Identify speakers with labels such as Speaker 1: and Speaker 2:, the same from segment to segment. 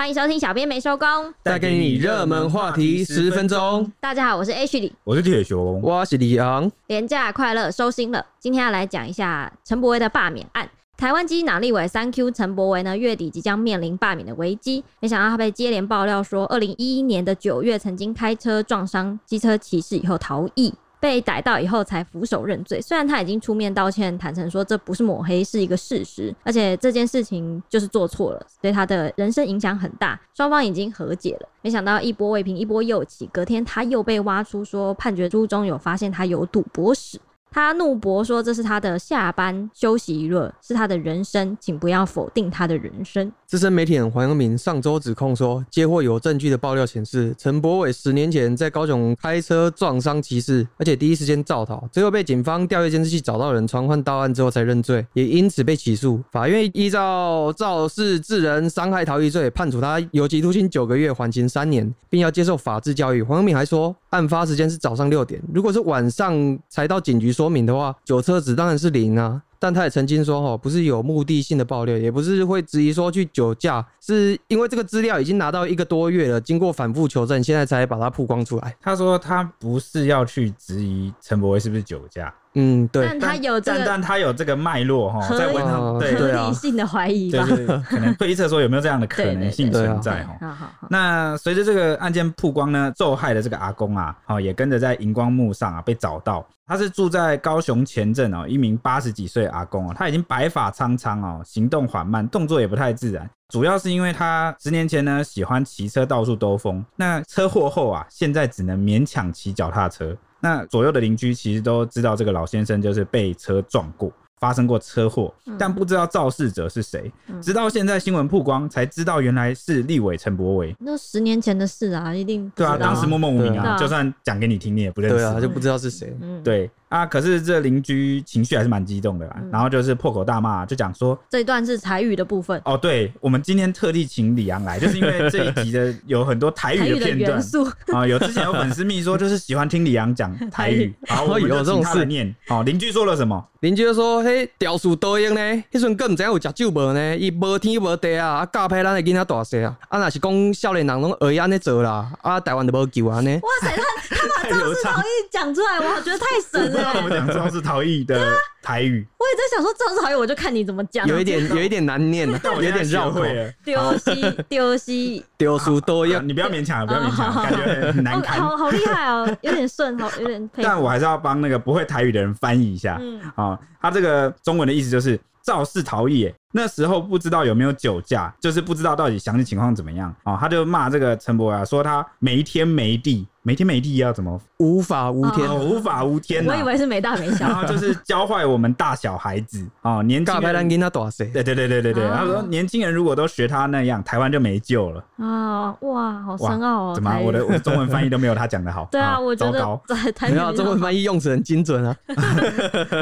Speaker 1: 欢迎收听《小编没收工》，
Speaker 2: 带给你热门话题十分钟。
Speaker 1: 大家好，我是 H 李，
Speaker 3: 我是铁雄，
Speaker 2: 我是李昂。
Speaker 1: 廉假快乐收心了，今天要来讲一下陈柏威的罢免案。台湾基党立委三 Q 陈柏维呢，月底即将面临罢免的危机。没想到他被接连爆料说，二零一一年的九月曾经开车撞伤机车骑士以后逃逸。被逮到以后才俯首认罪，虽然他已经出面道歉，坦诚说这不是抹黑，是一个事实，而且这件事情就是做错了，对他的人生影响很大，双方已经和解了。没想到一波未平，一波又起，隔天他又被挖出说判决书中有发现他有赌博史。他怒驳说：“这是他的下班休息娱乐，是他的人生，请不要否定他的人生。”
Speaker 2: 资深媒体人黄阳明上周指控说，接获有证据的爆料显示，陈柏伟十年前在高雄开车撞伤骑士，而且第一时间造逃，最后被警方调阅监视器找到人传唤到案之后才认罪，也因此被起诉。法院依照肇事致人伤害逃逸罪，判处他有期徒刑九个月，缓刑三年，并要接受法治教育。黄阳明还说，案发时间是早上六点，如果是晚上才到警局说明的话，酒车子当然是零啊。但他也曾经说，哦，不是有目的性的爆料，也不是会质疑说去酒驾，是因为这个资料已经拿到一个多月了，经过反复求证，现在才把它曝光出来。
Speaker 3: 他说他不是要去质疑陈柏威是不是酒驾。
Speaker 2: 嗯，对，
Speaker 1: 但他有这个，
Speaker 3: 但但他有这个脉络哈，在问他，对
Speaker 1: 合理性的怀疑吧，
Speaker 3: 对，可能推测说有没有这样的可能性存在哈。那随着这个案件曝光呢，受害的这个阿公啊，哦也跟着在荧光幕上啊被找到。他是住在高雄前镇哦，一名八十几岁阿公哦，他已经白发苍苍哦，行动缓慢，动作也不太自然，主要是因为他十年前呢喜欢骑车到处兜风，那车祸后啊，现在只能勉强骑脚踏车。那左右的邻居其实都知道这个老先生就是被车撞过，发生过车祸，但不知道肇事者是谁。直到现在新闻曝光，才知道原来是立委陈柏伟。
Speaker 1: 那十年前的事啊，一定
Speaker 3: 对啊，当时默默无名啊，就算讲给你听，你也不认识，
Speaker 2: 对啊，就不知道是谁。
Speaker 3: 对。啊！可是这邻居情绪还是蛮激动的啦，嗯、然后就是破口大骂，就讲说
Speaker 1: 这一段是台语的部分。
Speaker 3: 哦，对，我们今天特地请李阳来，就是因为这一集的有很多台语的片段啊、哦。有之前有粉丝密说，就是喜欢听李阳讲 台语，然后我们就请他来念。哦，邻居说了什么？
Speaker 2: 邻居就说：“嘿，调树倒影呢？迄阵更唔知有食酒无呢？伊无天无地啊！啊，教坏咱的囡仔大细啊！啊，若是讲少年人拢会安尼做啦！啊，台湾都无救啊呢！”
Speaker 1: 哇塞，他他把肇事逃逸讲出来，我觉得太神了。
Speaker 3: 我们讲肇事逃逸的台语，
Speaker 1: 我也在想说肇事逃逸，我就看你怎么讲。
Speaker 2: 有一点 有一点难念了，有点绕口。
Speaker 1: 丢西丢西
Speaker 2: 丢书都要，
Speaker 3: 你不要勉强，不要勉强，感觉很难看。
Speaker 1: 好好厉害哦，有点顺，好有点。
Speaker 3: 但我还是要帮那个不会台语的人翻译一下。嗯，好，他这个中文的意思就是肇事逃逸。那时候不知道有没有酒驾，就是不知道到底详细情况怎么样啊。他就骂这个陈柏惟啊，说他没天没地。没天没地要怎么
Speaker 2: 无法无天，
Speaker 3: 无法无天。
Speaker 1: 我以为是没大没小，
Speaker 3: 然后就是教坏我们大小孩子啊，年轻人
Speaker 2: 跟他多少
Speaker 3: 对对对对对对，他说年轻人如果都学他那样，台湾就没救了啊！
Speaker 1: 哇，好深奥哦！
Speaker 3: 怎么我的我的中文翻译都没有他讲的好？
Speaker 1: 对啊，我觉得
Speaker 2: 没有中文翻译用词很精准啊。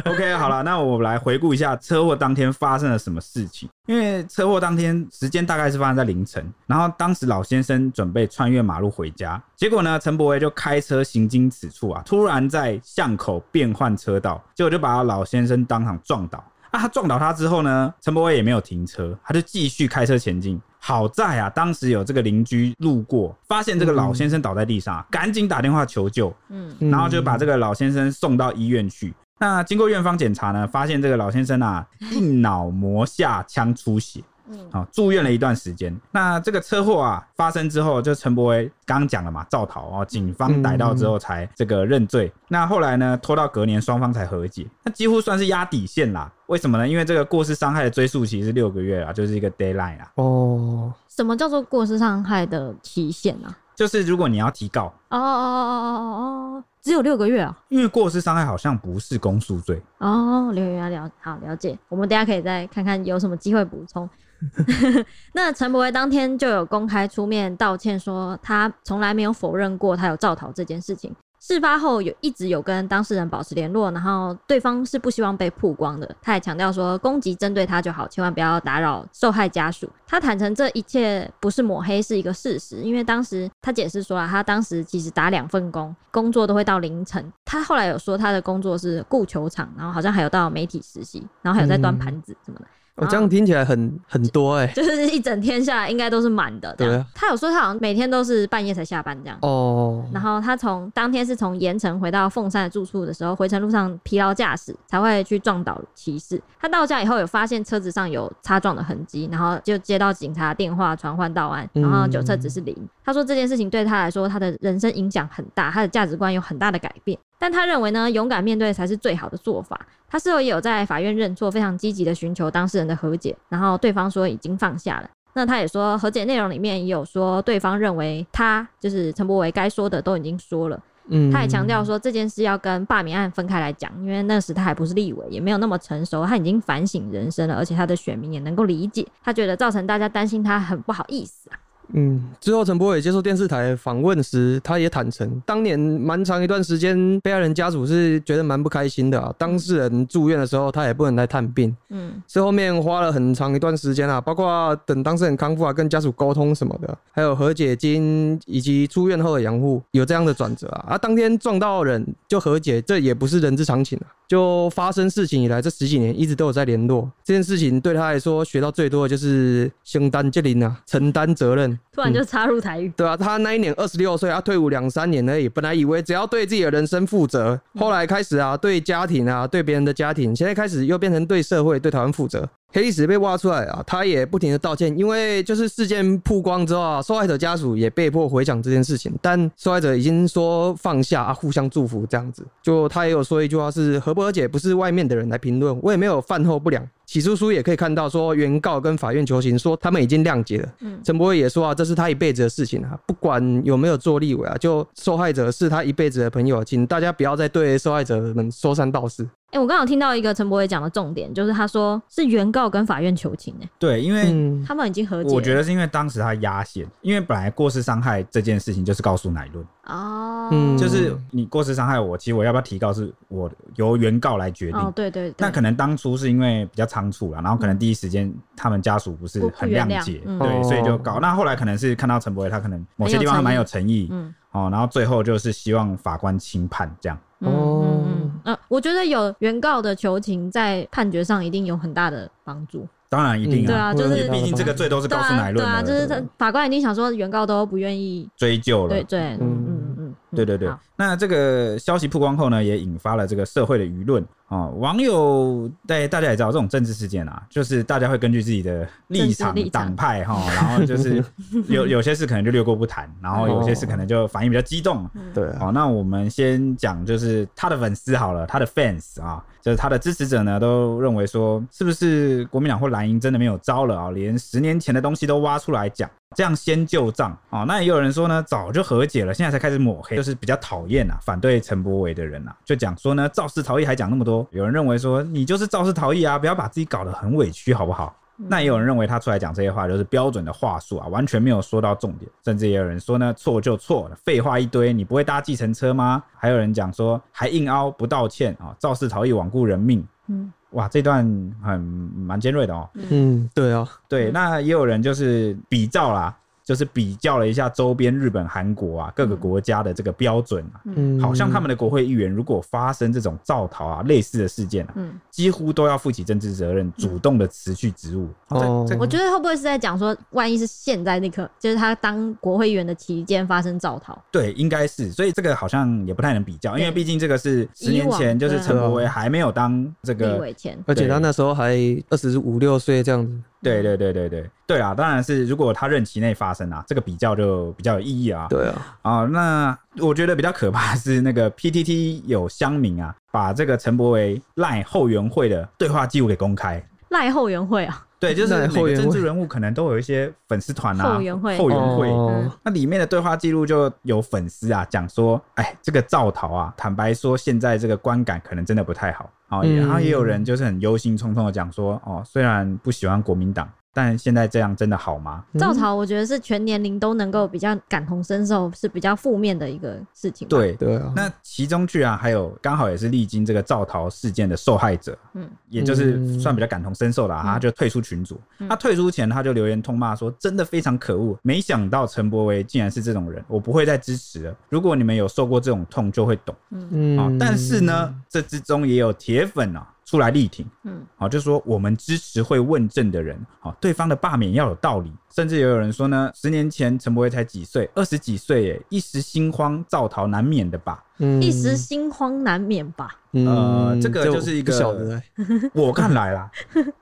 Speaker 3: OK，好了，那我们来回顾一下车祸当天发生了什么事情。因为车祸当天时间大概是发生在凌晨，然后当时老先生准备穿越马路回家，结果呢，陈柏威就开车行经此处啊，突然在巷口变换车道，结果就把老先生当场撞倒。啊，他撞倒他之后呢，陈柏威也没有停车，他就继续开车前进。好在啊，当时有这个邻居路过，发现这个老先生倒在地上，赶紧打电话求救，嗯，然后就把这个老先生送到医院去。那经过院方检查呢，发现这个老先生啊，硬脑膜下腔出血，嗯，好，住院了一段时间。那这个车祸啊发生之后，就陈伯威刚刚讲了嘛，肇逃哦，警方逮到之后才这个认罪。嗯、那后来呢，拖到隔年双方才和解，那几乎算是压底线啦。为什么呢？因为这个过失伤害的追诉期是六个月啊，就是一个 deadline 啊。
Speaker 1: 哦，什么叫做过失伤害的期限呢？
Speaker 3: 就是如果你要提告，
Speaker 1: 哦哦哦哦哦哦，只有六个月啊？
Speaker 3: 因为过失伤害好像不是公诉罪
Speaker 1: 哦。六个月了，好了解。我们等下可以再看看有什么机会补充。那陈柏威当天就有公开出面道歉，说他从来没有否认过他有造逃这件事情。事发后有一直有跟当事人保持联络，然后对方是不希望被曝光的。他也强调说，攻击针对他就好，千万不要打扰受害家属。他坦诚这一切不是抹黑，是一个事实。因为当时他解释说啊，他当时其实打两份工，工作都会到凌晨。他后来有说他的工作是雇球场，然后好像还有到媒体实习，然后还有在端盘子什么的。
Speaker 2: 我、哦、这样听起来很很多哎、欸，
Speaker 1: 就是一整天下来应该都是满的。对、啊，他有说他好像每天都是半夜才下班这样。哦。然后他从当天是从盐城回到凤山的住处的时候，回程路上疲劳驾驶才会去撞倒骑士。他到家以后有发现车子上有擦撞的痕迹，然后就接到警察电话传唤到案，然后酒测只是零。嗯、他说这件事情对他来说，他的人生影响很大，他的价值观有很大的改变。但他认为呢，勇敢面对才是最好的做法。他事后也有在法院认错，非常积极的寻求当事人的和解，然后对方说已经放下了。那他也说，和解内容里面也有说，对方认为他就是陈柏维该说的都已经说了。嗯，他也强调说这件事要跟罢免案分开来讲，因为那时他还不是立委，也没有那么成熟，他已经反省人生了，而且他的选民也能够理解。他觉得造成大家担心他很不好意思啊。
Speaker 2: 嗯，之后陈柏伟接受电视台访问时，他也坦诚，当年蛮长一段时间，被害人家属是觉得蛮不开心的啊。当事人住院的时候，他也不能来探病。嗯，是后面花了很长一段时间啊，包括等当事人康复啊，跟家属沟通什么的，还有和解金以及出院后的养护，有这样的转折啊。啊，当天撞到人就和解，这也不是人之常情啊。就发生事情以来，这十几年一直都有在联络。这件事情对他来说，学到最多的就是承担责任啊，承担责任。
Speaker 1: 突然就插入台语，
Speaker 2: 嗯、对啊，他那一年二十六岁，他退伍两三年而已。本来以为只要对自己的人生负责，后来开始啊，对家庭啊，对别人的家庭，现在开始又变成对社会、对台湾负责。黑历史被挖出来啊，他也不停的道歉，因为就是事件曝光之后啊，受害者家属也被迫回想这件事情，但受害者已经说放下啊，互相祝福这样子。就他也有说一句话是和不和解不是外面的人来评论，我也没有饭后不良。起诉书也可以看到说原告跟法院求情说他们已经谅解了。嗯，陈柏惟也说啊，这是他一辈子的事情啊，不管有没有做立委啊，就受害者是他一辈子的朋友，请大家不要再对受害者们说三道四。
Speaker 1: 哎、欸，我刚好听到一个陈柏惟讲的重点，就是他说是原告跟法院求情。哎，
Speaker 3: 对，因为
Speaker 1: 他们已经和解。
Speaker 3: 我觉得是因为当时他压线，因为本来过失伤害这件事情就是告诉乃论哦，嗯，就是你过失伤害我，其实我要不要提告是我由原告来决定。哦，
Speaker 1: 对对对。
Speaker 3: 那可能当初是因为比较仓促了，然后可能第一时间他们家属不是很谅解，嗯、对，所以就告。那后来可能是看到陈柏惟他可能某些地方还蛮有诚意，嗯，哦，然后最后就是希望法官轻判这样。
Speaker 1: 哦，嗯，呃，我觉得有原告的求情在判决上一定有很大的帮助。
Speaker 3: 当然一定啊，
Speaker 1: 对啊，就是
Speaker 3: 毕竟这个罪都是告诉乃论的，
Speaker 1: 对啊，就是他法官一定想说原告都不愿意
Speaker 3: 追究了，
Speaker 1: 对对，嗯嗯嗯，
Speaker 3: 对对对。那这个消息曝光后呢，也引发了这个社会的舆论啊，网友对大家也知道，这种政治事件啊，就是大家会根据自己的立场、党派哈，然后就是 有有些事可能就略过不谈，然后有些事可能就反应比较激动，
Speaker 2: 对，
Speaker 3: 好，那我们先讲就是他的粉丝好了，他的 fans 啊。就是他的支持者呢，都认为说，是不是国民党或蓝营真的没有招了啊？连十年前的东西都挖出来讲，这样先旧账啊？那也有人说呢，早就和解了，现在才开始抹黑，就是比较讨厌啊，反对陈柏维的人啊，就讲说呢，肇事逃逸还讲那么多。有人认为说，你就是肇事逃逸啊，不要把自己搞得很委屈，好不好？那也有人认为他出来讲这些话就是标准的话术啊，完全没有说到重点，甚至也有人说呢，错就错了，废话一堆，你不会搭计程车吗？还有人讲说还硬凹不道歉啊，肇事逃逸罔顾人命，嗯，哇，这段很蛮尖锐的哦，
Speaker 2: 嗯，对啊，
Speaker 3: 对，那也有人就是比照啦。就是比较了一下周边日本、韩国啊各个国家的这个标准啊，嗯，好像他们的国会议员如果发生这种造逃啊类似的事件啊，嗯，几乎都要负起政治责任，主动的辞去职务。
Speaker 1: 哦，我觉得会不会是在讲说，万一是现在那刻，就是他当国会议员的期间发生造逃？
Speaker 3: 对，应该是。所以这个好像也不太能比较，因为毕竟这个是十年前，就是陈国威还没有当这个
Speaker 1: 立委前，
Speaker 2: 而且他那时候还二十五六岁这样子。
Speaker 3: 对对对对对对啊！当然是如果他任期内发生啊，这个比较就比较有意义啊。
Speaker 2: 对啊，
Speaker 3: 啊，那我觉得比较可怕的是那个 PTT 有乡民啊，把这个陈柏维赖后援会的对话记录给公开。
Speaker 1: 赖后援会啊？
Speaker 3: 对，就是每个政治人物可能都有一些粉丝团啊，
Speaker 1: 后援会，
Speaker 3: 后援会。那里面的对话记录就有粉丝啊讲说，哎，这个赵桃啊，坦白说，现在这个观感可能真的不太好。哦，然后也有人就是很忧心忡忡的讲说，哦，虽然不喜欢国民党。但现在这样真的好吗？
Speaker 1: 造逃，我觉得是全年龄都能够比较感同身受，是比较负面的一个事情。
Speaker 3: 对对啊。那其中居然还有刚好也是历经这个造逃事件的受害者，嗯，也就是算比较感同身受的，他就退出群组。他退出前他就留言痛骂说：“真的非常可恶，没想到陈柏维竟然是这种人，我不会再支持了。如果你们有受过这种痛，就会懂。”嗯啊，但是呢，这之中也有铁粉啊。出来力挺，
Speaker 1: 嗯，
Speaker 3: 好，就说我们支持会问政的人，好，对方的罢免要有道理，甚至也有人说呢，十年前陈柏惟才几岁，二十几岁，哎，一时心慌造逃难免的吧，
Speaker 2: 嗯。
Speaker 1: 一时心慌难免吧。
Speaker 2: 嗯
Speaker 3: 呃，这个就是一
Speaker 2: 个
Speaker 3: 我看来啦，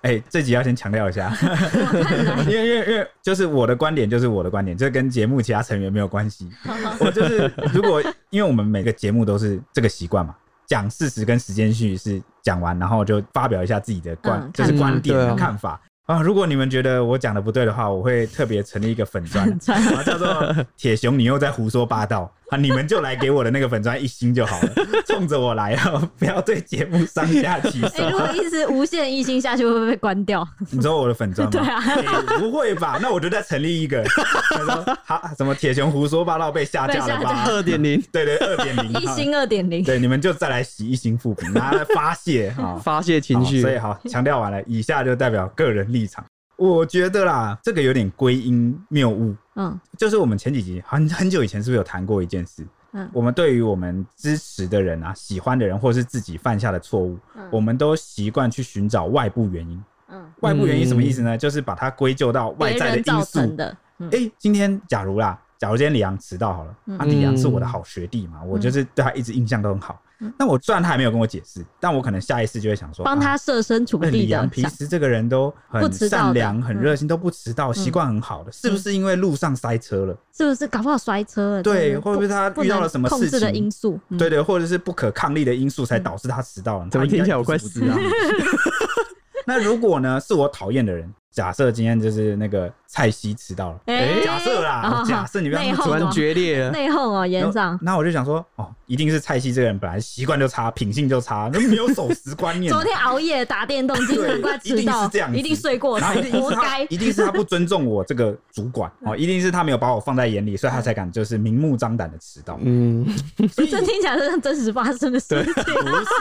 Speaker 3: 哎、这集要先强调一下，因为因为因为就是我的观点就是我的观点，这跟节目其他成员没有关系。我就是如果因为我们每个节目都是这个习惯嘛，讲事实跟时间序是讲完，然后就发表一下自己的观，
Speaker 1: 嗯
Speaker 3: 就是观点
Speaker 2: 嗯对啊
Speaker 3: 和看法。啊，如果你们觉得我讲的不对的话，我会特别成立一个粉专，然后叫做“铁熊，你又在胡说八道”啊，你们就来给我的那个粉砖一星就好了，冲着我来啊，不要对节目上下其手。
Speaker 1: 哎、如果一直无限一星下去，会不会被关掉？
Speaker 3: 你知道我的粉砖吗？
Speaker 1: 对啊
Speaker 3: 欸不会吧？那我就再成立一个，他说好什么铁熊胡说八道被下架了吧？
Speaker 2: 二点零
Speaker 3: 对对，二点零，
Speaker 1: 一星二点零，
Speaker 3: 对，你们就再来洗一星复评，拿来发泄啊。
Speaker 2: 发泄情
Speaker 3: 绪，所以好，强调完了，以下就代表个人立场。我觉得啦，这个有点归因谬误。
Speaker 1: 嗯
Speaker 3: 就是我们前几集很很久以前是不是有谈过一件事？
Speaker 1: 嗯
Speaker 3: 我们对于我们支持的人啊、喜欢的人，或是自己犯下的错误，
Speaker 1: 嗯
Speaker 3: 我们都习惯去寻找外部原因。
Speaker 1: 嗯，
Speaker 3: 外部原因什么意思呢？就是把它归咎到外在的因素。哎、今天假如啦，假如今天李阳迟到好了，
Speaker 1: 嗯
Speaker 3: 啊，李阳是我的好学弟嘛，我就是对他一直印象都很好。
Speaker 1: 嗯
Speaker 3: 那我虽然他还没有跟我解释，但我可能下意识就会想说，
Speaker 1: 帮他
Speaker 3: 啊
Speaker 1: 设身处
Speaker 3: 那李阳
Speaker 1: 地的想，
Speaker 3: 平时这个人都很善良、很
Speaker 1: 嗯
Speaker 3: 热心，都不迟到，习惯很好的，是不是因为路上塞车了？
Speaker 1: 是不是搞不好摔车了？
Speaker 3: 对
Speaker 1: 就是
Speaker 3: 会不会他遇到了什么
Speaker 1: 控制的因素？嗯
Speaker 3: 对对，或者是不可抗力的因素才导致他迟到了。
Speaker 2: 怎么听起来我快
Speaker 3: 死了？那如果呢，是我讨厌的人，假设今天就是那个蔡西迟到了，
Speaker 1: 哎
Speaker 3: 假设啦
Speaker 1: 啊，
Speaker 3: 假设你不要
Speaker 2: 突然决裂了，
Speaker 1: 内讧哦，
Speaker 3: 然后
Speaker 1: 延上。
Speaker 3: 那我就想说，哦，一定是蔡西这个人本来习惯就差，品性就差，那没有守时观念。
Speaker 1: 昨天熬夜打电动，今天难怪
Speaker 3: 一定
Speaker 1: 迟到
Speaker 3: 是这样，子
Speaker 1: 一定睡过头
Speaker 3: 然后一，定
Speaker 1: 活
Speaker 3: 是他，
Speaker 1: 该。
Speaker 3: 一定是他不尊重我这个主管哦，一定是他没有把我放在眼里，所以他才敢就是明目张胆的迟到。
Speaker 2: 嗯，
Speaker 3: 所以
Speaker 1: 这听起来是像真实发生的事情。
Speaker 3: 不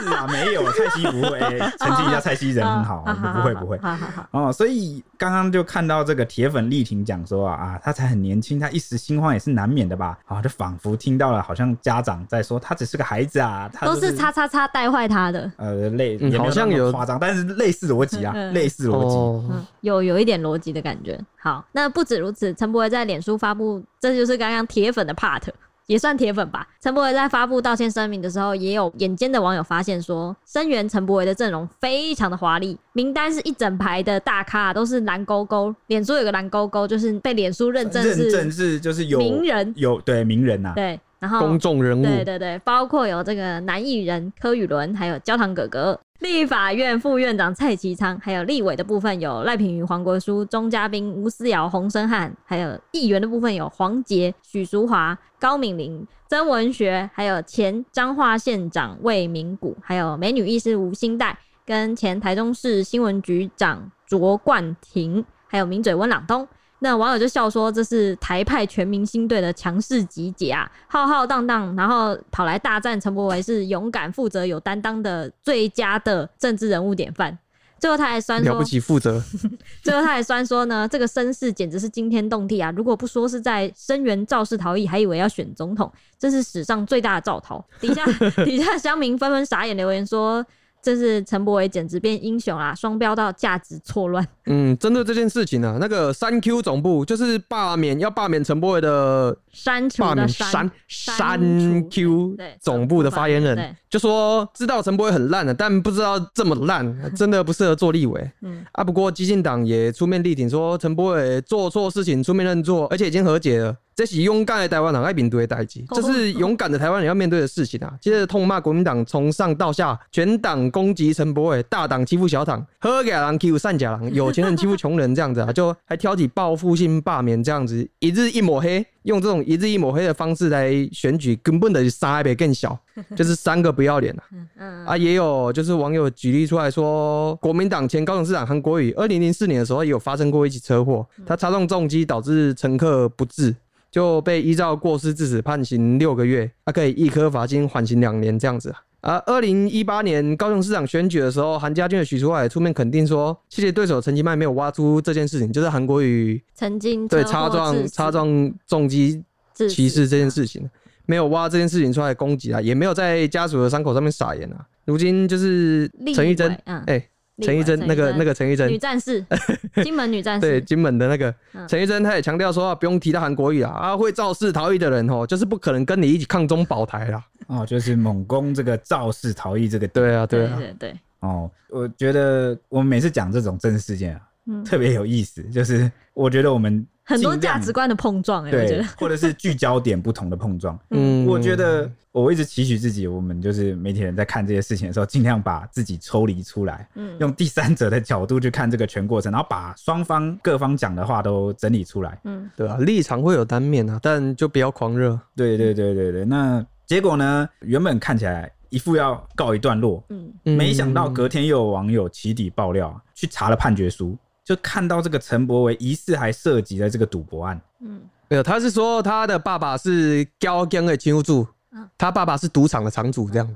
Speaker 3: 是啊，没有蔡西不会，哎 澄清一下，蔡西人很好，啊不会不会。
Speaker 1: 好好好，
Speaker 3: 哦，所以刚刚就看到这个铁粉力挺讲说啊啊，他才很年轻，他一时心慌也是难免的吧？啊，就仿佛听到了，好像家长在说他只是个孩子啊，他、就是
Speaker 1: 都是叉叉叉带坏他的。
Speaker 3: 呃类，
Speaker 2: 嗯好像有
Speaker 3: 夸张，但是类似逻辑啊，类似逻辑。
Speaker 2: 哦，
Speaker 1: 嗯，有有一点逻辑的感觉。好，那不止如此，陈柏惟在脸书发布，这就是刚刚铁粉的 part，也算铁粉吧。陈柏惟在发布道歉声明的时候，也有眼尖的网友发现说，声援陈柏惟的阵容非常的华丽，名单是一整排的大咖，都是蓝勾勾，脸书有个蓝勾勾，就是被脸书认证
Speaker 3: 认证
Speaker 1: 是
Speaker 3: 是就是有
Speaker 1: 名人，
Speaker 3: 有对名人呐、啊，
Speaker 1: 对，然后
Speaker 2: 公众人物，
Speaker 1: 对对对，包括有这个男艺人柯宇伦，还有焦糖哥哥，立法院副院长蔡其昌，还有立委的部分有赖品妤、黄国书、钟嘉宾、吴思瑶、洪生翰，还有议员的部分有黄杰、许淑华、高敏玲、曾文学，还有前彰化县长魏明谷，还有美女医师吴欣岱，跟前台中市新闻局长卓冠廷，还有名嘴温朗东。那网友就笑说：“这是台派全明星队的强势集结啊，浩浩荡荡，然后跑来大战陈柏惟，是勇敢、负责、有担当的最佳的政治人物典范。”最后他还酸说
Speaker 2: 了不：“起，负责，
Speaker 1: 最后他还酸说呢，这个声势简直是惊天动地啊！如果不说是在声援肇事逃逸，还以为要选总统，这是史上最大的造逃。”底下 底下乡民纷纷傻眼留言说。这是陈柏伟简直变英雄啦！双标到价值错乱。
Speaker 2: 嗯，针对这件事情呢、啊，那个三 Q 总部就是罢免要罢免陈柏伟的
Speaker 1: 删除
Speaker 2: 罢免
Speaker 1: 的删
Speaker 2: 三
Speaker 1: 删
Speaker 2: 三 Q 总部的发言人就说，知道陈柏伟很烂的，但不知道这么烂，真的不适合做立委。
Speaker 1: 嗯
Speaker 2: 啊，不过激进党也出面力挺说，陈柏伟做错事情出面认错，而且已经和解了。这是勇敢的台湾人爱面对的代志，这是勇敢的台湾人要面对的事情啊！接着痛骂国民党从上到下全党攻击陈柏伟，大党欺负小党，喝假狼欺负善假狼，有钱人欺负穷人，这样子啊，就还挑起报复性罢免这样子，一日一抹黑，用这种一日一抹黑的方式来选举，根本的伤害比更小，就是三个不要脸啊！
Speaker 1: 嗯
Speaker 2: 啊，也有就是网友举例出来说，国民党前高雄市长韩国瑜，二零零四年的时候也有发生过一起车祸，他擦撞重机导致乘客不治。就被依照过失致死判刑六个月，他可以一科罚金缓刑两年这样子啊。二零一八年高雄市长选举的时候，韩家俊的许淑华出面肯定说，谢谢对手陈其迈没有挖出这件事情，就是韩国瑜
Speaker 1: 曾经对
Speaker 2: 擦撞擦撞重机
Speaker 1: 致死
Speaker 2: 骑士这件事情。没有挖这件事情出来攻击啊，也没有在家属的伤口上面撒盐啊。如今就是陈玉珍，
Speaker 1: 嗯，
Speaker 2: 哎、欸，陈玉珍那个那个陈玉珍。
Speaker 1: 女战士，金门女战士，
Speaker 2: 对，金门的那个。陈玉珍，她也强调说啊，不用提到韩国语啊，啊，会肇事逃逸的人哦，就是不可能跟你一起抗中保台啦。
Speaker 3: 哦，就是猛攻这个肇事逃逸这个，
Speaker 2: 对啊，对啊，
Speaker 1: 对对对。
Speaker 3: 哦，我觉得我们每次讲这种政治事件啊，嗯，特别有意思，就是我觉得我们
Speaker 1: 很多价值观的碰撞，欸，哎，我觉得，
Speaker 3: 或者是聚焦点不同的碰撞。嗯，我觉得我一直期许自己，我们就是媒体人在看这些事情的时候，尽量把自己抽离出来，嗯，用第三者的角度去看这个全过程，然后把双方各方讲的话都整理出来。
Speaker 2: 嗯，对啊，立场会有单面啊，但就不要狂热。
Speaker 3: 对对对对对，那结果呢？原本看起来。一副要告一段落，嗯，没想到隔天又有网友起底爆料，去查了判决书，就看到这个陈柏惟疑似还涉及了这个赌博案，嗯，
Speaker 2: 没有，他是说他的爸爸是高江的金主，他爸爸是赌场的场主，这样。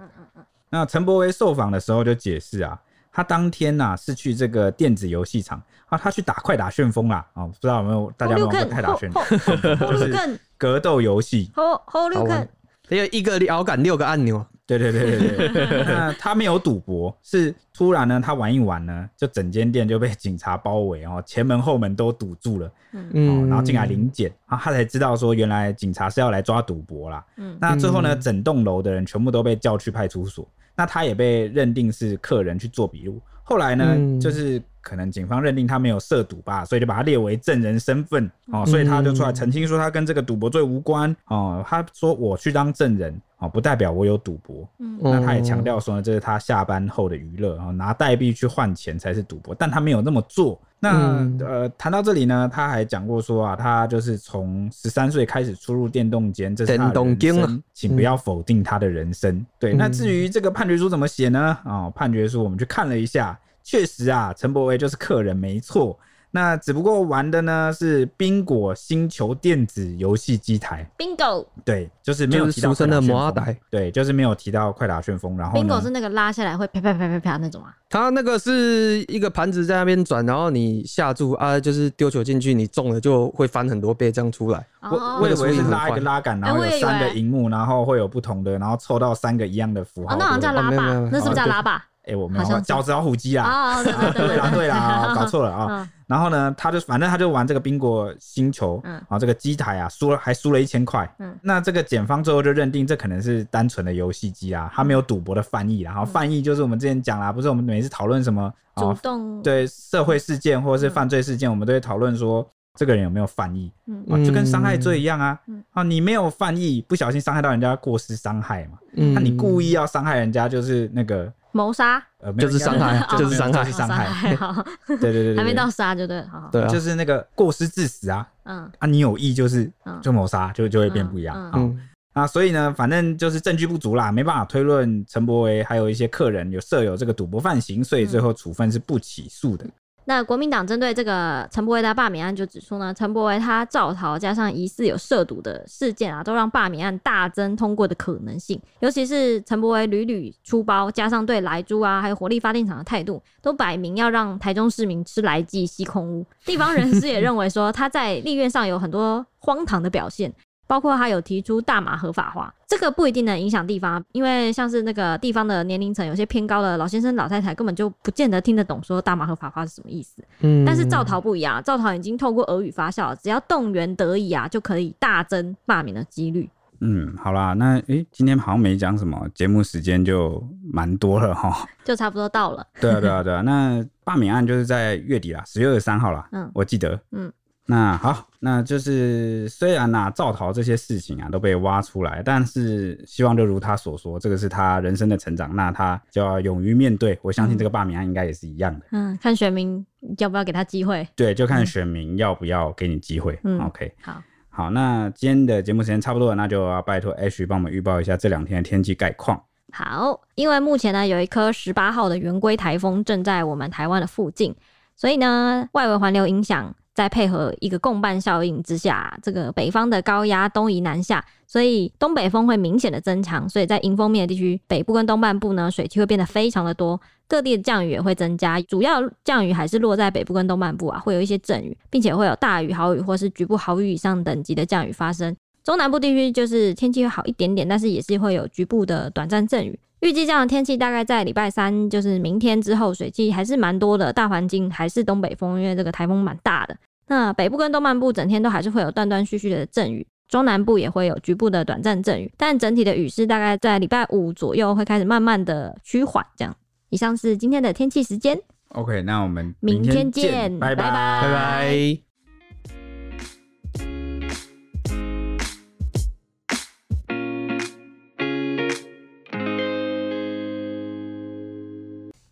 Speaker 3: 那陈柏惟受访的时候就解释啊，他当天呐、啊、是去这个电子游戏场啊，他去打快打旋风啦，啊，不知道有没有大家玩过快打旋风？就是格斗游戏。
Speaker 1: 好，好，六看，
Speaker 2: 还有一个摇杆六个按钮。
Speaker 3: 对对对对对，那他没有赌博，是突然呢，他玩一玩呢，就整间店就被警察包围哦，前门后门都堵住了，嗯，然后进来临检，啊，他才知道说原来警察是要来抓赌博啦，嗯，那最后呢，整栋楼的人全部都被叫去派出所，那他也被认定是客人去做笔录，后来呢，就是。可能警方认定他没有涉赌吧，所以就把他列为证人身份哦，所以他就出来澄清说他跟这个赌博罪无关哦。他说我去当证人哦，不代表我有赌博。嗯，那他也强调说呢，这是他下班后的娱乐啊，拿代币去换钱才是赌博，但他没有那么做。那、嗯、呃，谈到这里呢，他还讲过说啊，他就是从十三岁开始出入电动间，这是他的人生，请不要否定他的人生。嗯、对，那至于这个判决书怎么写呢？啊、哦，判决书我们去看了一下。确实啊，陈柏威就是客人没错。那只不过玩的呢是宾果星球电子游戏机台。
Speaker 1: Bingo。
Speaker 3: 对，就是没有提到
Speaker 2: 俗称的摩阿呆。
Speaker 3: 对，就是没有提到快打旋风。然后
Speaker 1: Bingo 是那个拉下来会啪啪啪啪啪那种啊。
Speaker 2: 它那个是一个盘子在那边转，然后你下注啊，就是丢球进去，你中了就会翻很多倍这样出来。
Speaker 3: 我我以为是拉一个拉杆，然后有三个荧幕，然后会有不同的，然后凑到三个一样的符号。
Speaker 1: 哦，那好像叫拉霸，那是不是叫拉霸？
Speaker 3: 哎、欸，我没有饺子老虎机啊！对啦，对啦，搞错了啊！然后呢，他就反正他就玩这个宾果星球，然后这个机台啊，输了还输了一千块。嗯，那这个检方最后就认定这可能是单纯的游戏机啊，他没有赌博的犯意。然后犯意就是我们之前讲啦，不是我们每次讨论什么
Speaker 1: 主动
Speaker 3: 对社会事件或者是犯罪事件，我们都会讨论说这个人有没有犯意。嗯，就跟伤害罪一样啊。啊，你没有犯意，不小心伤害到人家，过失伤害嘛。嗯，那你故意要伤害人家，就是那个。
Speaker 1: 谋杀，
Speaker 3: 呃，
Speaker 2: 就是伤害，就是伤害，
Speaker 3: 伤害。对对对对，
Speaker 1: 还没到杀就对，
Speaker 2: 对，
Speaker 3: 就是那个过失致死啊。嗯啊，你有意就是就谋杀，就就会变不一样。嗯啊，所以呢，反正就是证据不足啦，没办法推论陈柏维还有一些客人有设有这个赌博犯行，所以最后处分是不起诉的。
Speaker 1: 那国民党针对这个陈柏惟的罢免案就指出呢，陈柏惟他造逃加上疑似有涉赌的事件啊，都让罢免案大增通过的可能性。尤其是陈柏惟屡屡出包，加上对莱猪啊还有火力发电厂的态度，都摆明要让台中市民吃莱剂吸空污。地方人士也认为说他在立院上有很多荒唐的表现。包括他有提出大麻合法化，这个不一定能影响地方，因为像是那个地方的年龄层有些偏高的老先生、老太太，根本就不见得听得懂说大麻合法化是什么意思。嗯，但是肇逃不一样，肇逃已经透过俄语发酵，只要动员得宜啊，就可以大增罢免的几率。
Speaker 3: 嗯，好啦，那诶、欸，今天好像没讲什么，节目时间就蛮多了哈，
Speaker 1: 就差不多到了。
Speaker 3: 对啊，对啊，对啊，那罢免案就是在月底啦，十月二十三号啦。嗯，我记得。嗯。那好，那就是虽然呐、啊，肇逃这些事情啊都被挖出来，但是希望就如他所说，这个是他人生的成长，那他就要勇于面对。我相信这个罢免案应该也是一样的。
Speaker 1: 嗯，看选民要不要给他机会。
Speaker 3: 对，就看选民要不要给你机会。嗯，OK，
Speaker 1: 好，
Speaker 3: 好，那今天的节目时间差不多了，那就要拜托 H 帮我们预报一下这两天的天气概况。
Speaker 1: 好，因为目前呢有一颗十八号的圆规台风正在我们台湾的附近，所以呢外围环流影响。在配合一个共伴效应之下，这个北方的高压东移南下，所以东北风会明显的增强。所以在迎风面的地区，北部跟东半部呢，水汽会变得非常的多，各地的降雨也会增加。主要降雨还是落在北部跟东半部啊，会有一些阵雨，并且会有大雨、豪雨或是局部豪雨以上等级的降雨发生。中南部地区就是天气会好一点点，但是也是会有局部的短暂阵雨。预计这样的天气大概在礼拜三，就是明天之后，水汽还是蛮多的。大环境还是东北风，因为这个台风蛮大的。那北部跟东半部整天都还是会有断断续续的阵雨，中南部也会有局部的短暂阵雨，但整体的雨势大概在礼拜五左右会开始慢慢的趋缓。这样，以上是今天的天气时间。
Speaker 3: OK，那我们
Speaker 1: 明天
Speaker 3: 见，拜，拜
Speaker 1: 拜
Speaker 2: 拜。